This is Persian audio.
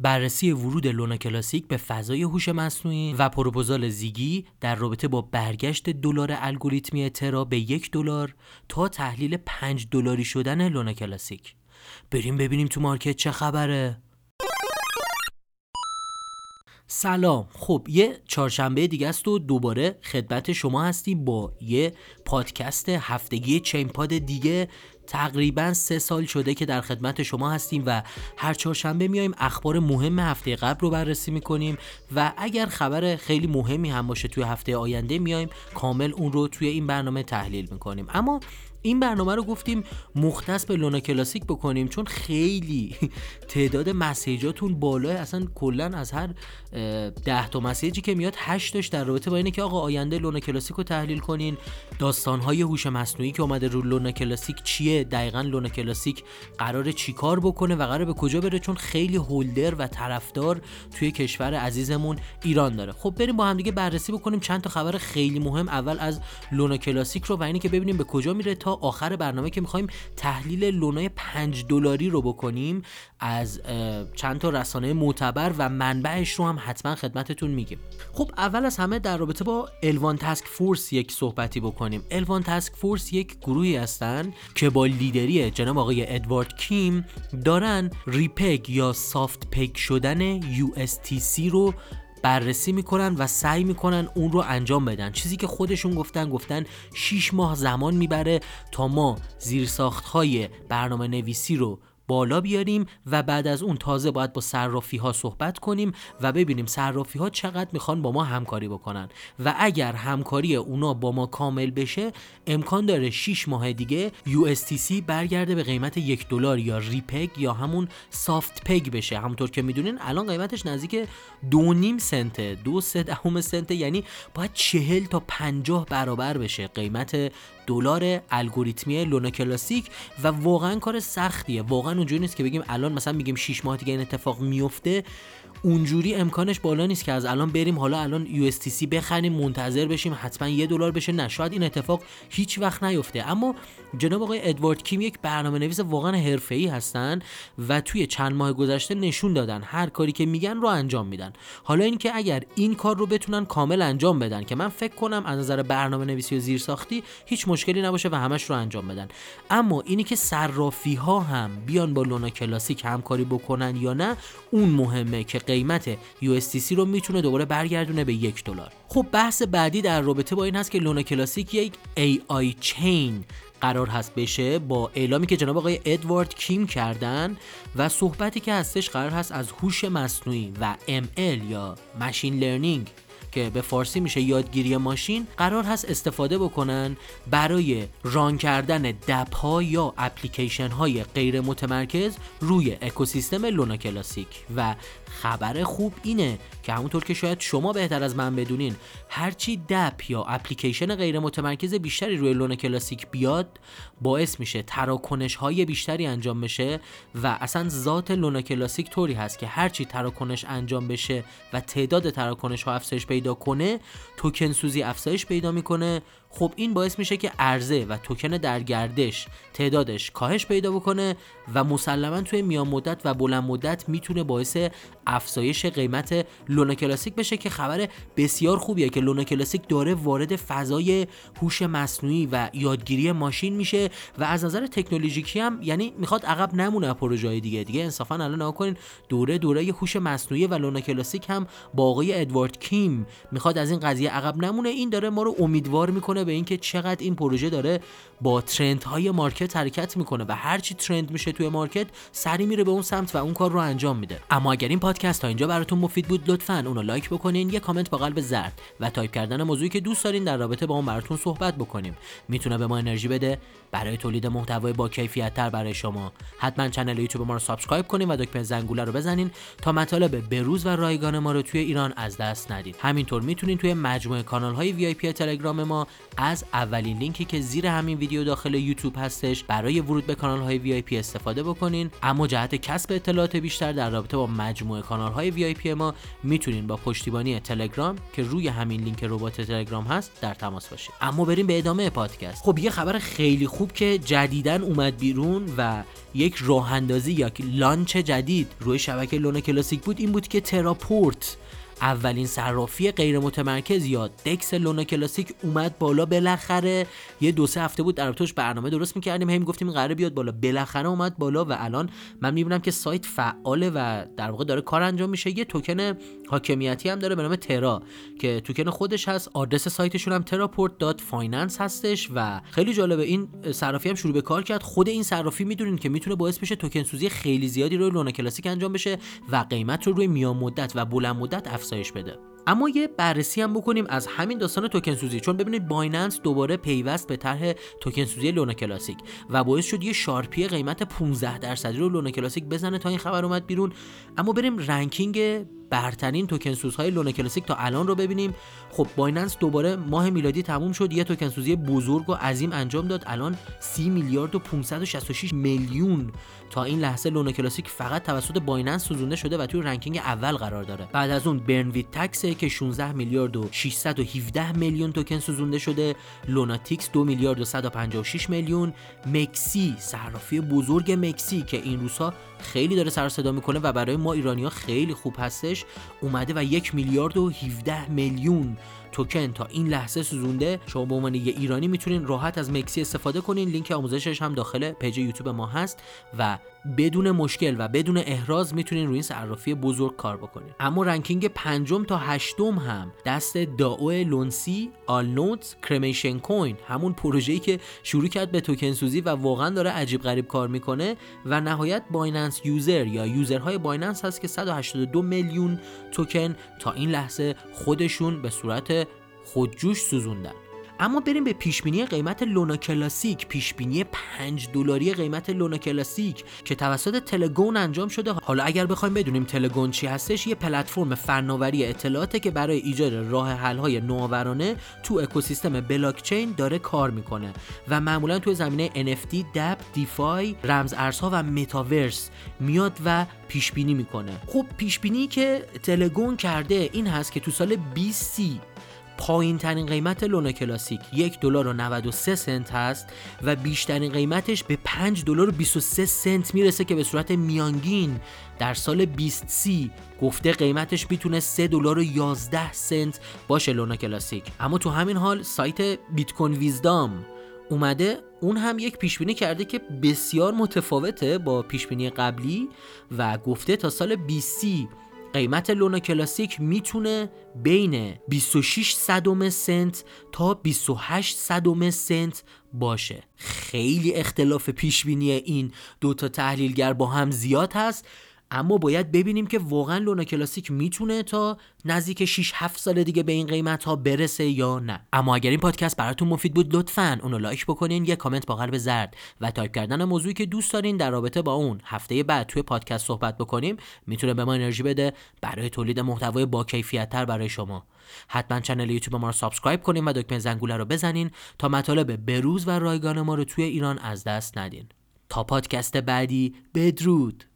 بررسی ورود لونا کلاسیک به فضای هوش مصنوعی و پروپوزال زیگی در رابطه با برگشت دلار الگوریتمی ترا به یک دلار تا تحلیل پنج دلاری شدن لونا کلاسیک. بریم ببینیم تو مارکت چه خبره. سلام. خب یه چهارشنبه دیگه است و دوباره خدمت شما هستیم با یه پادکست هفتگی چین پاد دیگه. تقریبا سه سال شده که در خدمت شما هستیم و هر چهارشنبه میایم اخبار مهم هفته قبل رو بررسی می‌کنیم و اگر خبر خیلی مهمی هم باشه توی هفته آینده میایم کامل اون رو توی این برنامه تحلیل می‌کنیم. اما این برنامه رو گفتیم مختص به لونا کلاسیک بکنیم چون خیلی تعداد مسیجاتون بالاه اصلا کلا از هر ده تا مسیجی که میاد هشتش در رابطه با اینه که آقا آینده لونا کلاسیک رو تحلیل کنین. داستانهای هوش مصنوعی که اومده رو لونا کلاسیک چیه؟ دقیقا لونا کلاسیک قرار چیکار بکنه و قرار به کجا بره؟ چون خیلی هولدر و طرفدار توی کشور عزیزمون ایران داره. خب بریم با هم دیگه بررسی بکنیم چند تا خبر خیلی مهم اول از لونا کلاسیک رو و اینه که ببینیم به کجا میره تا آخر برنامه که می‌خوایم تحلیل لونای 5 دلاری رو بکنیم از چند تا رسانه معتبر و منبعش رو هم حتما خدمتتون میگیم. خب اول از همه در رابطه با الوان تاسک فورس یک صحبتی بکنیم. الوان تاسک فورس یک گروهی هستن که با لیدری جناب آقای ادوارد کیم دارن ریپگ یا سافت پک شدن USTC رو بررسی می‌کنن و سعی می‌کنن اون رو انجام بدن. چیزی که خودشون گفتن گفتن 6 ماه زمان می‌بره تا ما زیرساخت های برنامه نویسی رو بالا بیاریم و بعد از اون تازه باید با صرافی ها صحبت کنیم و ببینیم صرافی ها چقدر می‌خوان با ما همکاری بکنن. و اگر همکاری اونا با ما کامل بشه امکان داره 6 ماه دیگه USTC برگرده به قیمت یک دلار یا ریپگ یا همون سافت پگ بشه. همونطور که می‌دونین الان قیمتش نزدیک دو نیم سنته دو سه دهم سنته یعنی باید چهل تا پنجاه برابر بشه قیمت دلار الگوریتمی لونا کلاسیک و واقعا کار سختیه. واقعا اونجوری نیست که بگیم الان مثلا میگیم 6 ماه دیگه این اتفاق میفته. اونجوری امکانش بالا نیست که از الان بریم حالا الان USTC بخریم منتظر بشیم حتما یه دلار بشه. نه شاید این اتفاق هیچ وقت نیفته. اما جناب آقای ادوارد کیم یک برنامه نویس واقعا حرفه‌ای هستن و توی چند ماه گذشته نشون دادن هر کاری که میگن رو انجام میدن. حالا اینکه اگر این کار رو بتونن کامل انجام بدن که من فکر کنم از نظر برنامه نویسی و زیرساختی هیچ مشکلی نباشه و همش رو انجام بدن. اما اینی که صرافی ها هم بیان با لونا کلاسیک همکاری بکنن یا نه اون مهمه که قیمت USDC رو می‌تونه دوباره برگردونه به یک دلار. خب بحث بعدی در رابطه با این هست که لونا کلاسیک یک AI چین قرار هست بشه با اعلامی که جناب آقای ادوارد کیم کردن و صحبتی که هستش قرار هست از هوش مصنوعی و ML یا ماشین لرنینگ که به فارسی میشه یادگیری ماشین قرار هست استفاده بکنن برای ران کردن دپ ها یا اپلیکیشن های غیر متمرکز روی اکوسیستم لونا کلاسیک. و خبر خوب اینه که همونطور که شاید شما بهتر از من بدونین هرچی دپ یا اپلیکیشن غیر متمرکز بیشتری روی لونا کلاسیک بیاد باعث میشه تراکنش های بیشتری انجام بشه و اصلا ذات لونا کلاسیک طوری هست که هرچی تراکنش انجام بشه و تعداد تراکنش ها افزایش پیدا کنه توکن سوزی افزایش پیدا می‌کنه خب این باعث میشه که عرضه و توکن در گردش تعدادش کاهش پیدا بکنه و مسلما توی میان مدت و بلند مدت می‌تونه باعث افزایش قیمت لونا کلاسیک بشه که خبر بسیار خوبیه که لونا کلاسیک داره وارد فضای هوش مصنوعی و یادگیری ماشین میشه و از نظر تکنولوژیکی هم یعنی می‌خواد عقب نمونه پروژه دیگه. دیگه انصافا الان نکنین دوره دوره هوش مصنوعی و لونا کلاسیک هم با آقای ادوارد کیم می‌خواد از این قضیه عقب نمونه. این داره ما رو امیدوار می‌کنه به اینکه چقدر این پروژه داره با trend های market حرکت می‌کنه و هرچی trend میشه توی market سری میره به اون سمت و اون کار رو انجام میده. اما اگر این پادکست تا اینجا براتون مفید بود لطفا اونو لایک بکنین یه کامنت با قلب زرد و تایپ کردن موضوعی که دوست دارین در رابطه با اون براتون صحبت بکنیم. می‌تونه به ما انرژی بده. برای تولید محتوای با کیفیت تر برای شما. حتما کانال یوتیوب ما رو subscribe کنین و دکمه زنگوله رو بزنین تا مطالب بروز و رایگان ما رو توی ایران از دست ندید همینطور می‌تونین توی مجموعه کانال های تلگرام ما از اولین لینکی که زیر همین ویدیو داخل یوتیوب هستش برای ورود به کانال های استفاده بکنین. اما جهت کسب اطلاعات بیشتر در رابطه با مجموعه کانال های ما می‌تونین با پشتیبانی تلگرام که روی همین لینک ربات تلگرام هست در تماس باشید اما بریم به ادامه پادکست. خب یه خبر خیلی خوب که جدیدا اومد بیرون و یک راه اندازی یا launch جدید روی شبکه Luna Classic بود این بود که Terraport اولین صرافی غیر متمرکز یا دکس لونا کلاسیک اومد بالا بالاخره. یه دو سه هفته بود در برنامه درست می‌کردیم. هم گفتیم قراره بیاد بالا. بالاخره اومد بالا و الان من می‌بینم که سایت فعاله و در واقع داره کار انجام میشه. یه توکن حاکمیتی هم داره به نام ترا که توکن خودش هست. آدرس سایتشون هم teraport.finance هستش و خیلی جالبه این صرافی هم شروع به کار کرد. خود این صرافی می‌دونین که می‌تونه باعث بشه توکن سوزی خیلی زیادی روی لونا کلاسیک انجام بشه و قیمت رو روی میان مدت و بلند مدت افزایش بده. اما یه بررسی هم بکنیم از همین داستان توکن سوزی چون ببینید Binance دوباره پیوست به طرح توکن سوزی Luna Classic و باعث شد یه sharp ی قیمت 15 درصدی رو Luna Classic بزنه تا این خبر اومد بیرون. اما بریم ranking برترین توکن سوزهای Luna Classic تا الان رو ببینیم. خب Binance دوباره ماه میلادی تموم شد. یه توکن سوزی بزرگ و عظیم انجام داد. الان 30 میلیارد و 566 میلیون تا این لحظه Luna Classic فقط توسط Binance سوزونده شده و توی ranking اول قرار داره. بعد از اون burn with tax که 16 میلیارد و 617 میلیون توکن سوزونده شده. Lunatics 2 میلیارد و 156 میلیون. MEXC صرافی بزرگ MEXC که این روزها خیلی داره سر صدا می‌کنه و برای ما ایرانیا خیلی خوب هستش. اومده و یک میلیارد و 17 میلیون توکن. تا این لحظه سوزونده شما به عنوان یه ایرانی می‌تونین راحت از MEXC استفاده کنین. لینک آموزشش هم داخل page یوتیوب ما هست و بدون مشکل و بدون احراز می‌تونین روی این صرافی بزرگ کار بکنین. اما ranking پنجم تا هشتم هم دست DAO LUNC Allnodes Cremation Coin همون پروژه‌ای که شروع کرد به توکن سوزی و واقعا داره عجیب غریب کار می‌کنه و نهایت Binance user یا user های Binance هست که 182 میلیون توکن تا این لحظه خودشون به صورت خودجوش سوزوندن. اما بریم به پیشبینی قیمت Luna Classic. پیشبینی 5 دلاری قیمت Luna Classic که توسط Telegaon انجام شده. حالا اگر بخوایم بدونیم Telegaon چی هستش یه پلتفرم فناوری اطلاعاته که برای ایجاد راه حل های نوآورانه تو اکوسیستم بلاکچین داره کار می‌کنه و معمولا تو زمینه NFT، دپ، دیفای، رمز ارزها و متاورس میاد و پیش بینی می‌کنه. خب پیش بینی که تلگون کرده این هست که تو سال 20 پایین ترین قیمت لونا کلاسیک یک دلار و 93 سنت هست و بیشترین قیمتش به 5 دلار و 23 سنت می‌رسه که به صورت میانگین در سال 2030 گفته قیمتش می‌تونه 3 دلار و 11 سنت باشه لونا کلاسیک. اما تو همین حال سایت بیت کوین ویزدام اومده. اون هم یک پیشبینی کرده که بسیار متفاوته با پیشبینی قبلی و گفته تا سال 2030 قیمت لونا کلاسیک می‌تونه بین 26 صدم سنت تا 28 صدم سنت باشه. خیلی اختلاف پیشبینی این دوتا تحلیلگر با هم زیاد هست. اما باید ببینیم که واقعا Luna Classic می‌تونه تا نزدیک 6 7 سال دیگه به این قیمت ها برسه یا نه. اما اگر این پادکست براتون مفید بود لطفا اونو لایک بکنین یه کامنت با قلب زرد و تایپ کردن موضوعی که دوست دارین در رابطه با اون. هفته بعد توی پادکست صحبت بکنیم می‌تونه به ما انرژی بده برای تولید محتوای با کیفیت تر برای شما. حتما channel یوتیوب ما رو subscribe کنین و دکمه زنگوله رو بزنین تا مطالب بروز و رایگان ما رو توی ایران از دست ندین. تا پادکست بعدی بدرود!